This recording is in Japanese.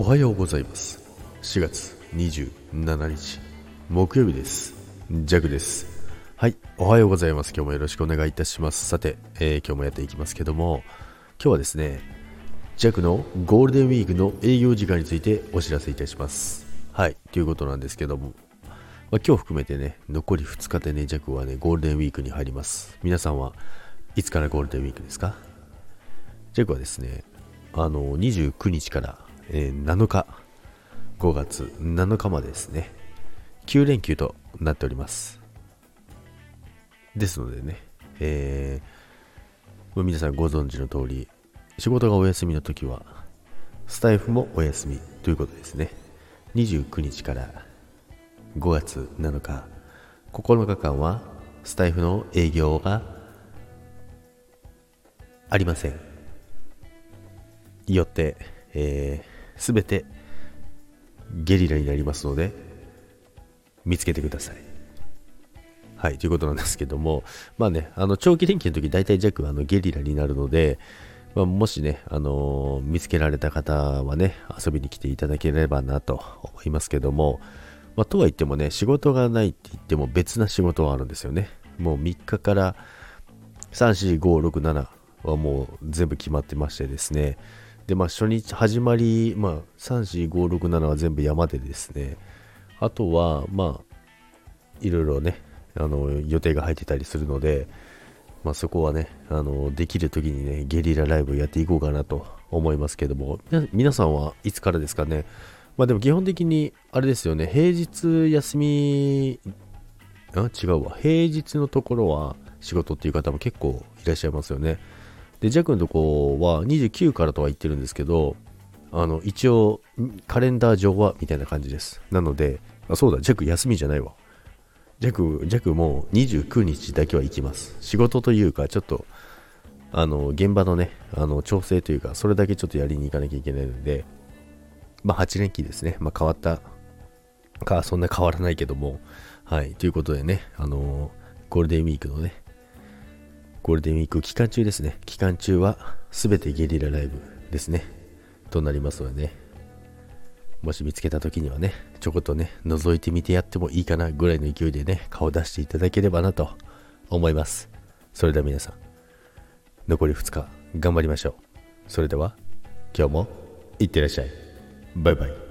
おはようございます。4月27日木曜日です。ジャグです。はいおはようございます。今日もよろしくお願いいたします。さて、えー、今日もやっていきますけども今日はですねジャグのゴールデンウィークの営業時間についてお知らせいたします。はいということなんですけどもま、今日含めてね、残り2日でね、ジャグはね、ゴールデンウィークに入ります。皆さんはいつからゴールデンウィークですか？ジャグはですね、あの、29日から、えー、7日、5月7日までですね、9連休となっております。ですのでね、えー、皆さんご存知の通り、仕事がお休みの時は、スタイフもお休みということですね。29日から5月7日9日間はスタイフの営業がありませんよって、え、全てゲリラになりますので見つけてくださいはいということなんですけどもまあねあの長期連休の時大体弱あのゲリラになるのでまあ、もしね、あのー、見つけられた方はね、遊びに来ていただければなと思いますけども、まあ、とは言ってもね、仕事がないって言っても別な仕事はあるんですよね。もう3日から3、4、5、6、7はもう全部決まってましてですね。で、まあ初日始まり、まあ3、4、5、6、7は全部山でですね。あとは、まあ、いろいろね、あの、予定が入ってたりするので、まあそこはね、あの、できる時にね、ゲリラライブやっていこうかなと思いますけども、皆さんはいつからですかね、まあでも基本的に、あれですよね、平日休み、あ、違うわ。平日のところは仕事っていう方も結構いらっしゃいますよね。で、ジャックのとこは29からとは言ってるんですけど、あの、一応、カレンダー上はみたいな感じです。なので、あ、そうだ、ジャック休みじゃないわ。ジャック、ジャックも29日だけは行きます。仕事というか、ちょっと、あの、現場のね、あの、調整というか、それだけちょっとやりに行かなきゃいけないので、まあ、8連休ですね。まあ、変わったか、そんな変わらないけども、はい、ということでね、あの、ゴールデンウィークのね、ゴールデンウィーク期間中ですね。期間中は全てゲリラライブですね。となりますのでね。もし見つけた時にはね、ちょこっとね、覗いてみてやってもいいかなぐらいの勢いでね、顔出していただければなと思います。それでは皆さん、残り2日頑張りましょう。それでは、今日もいってらっしゃい。バイバイ。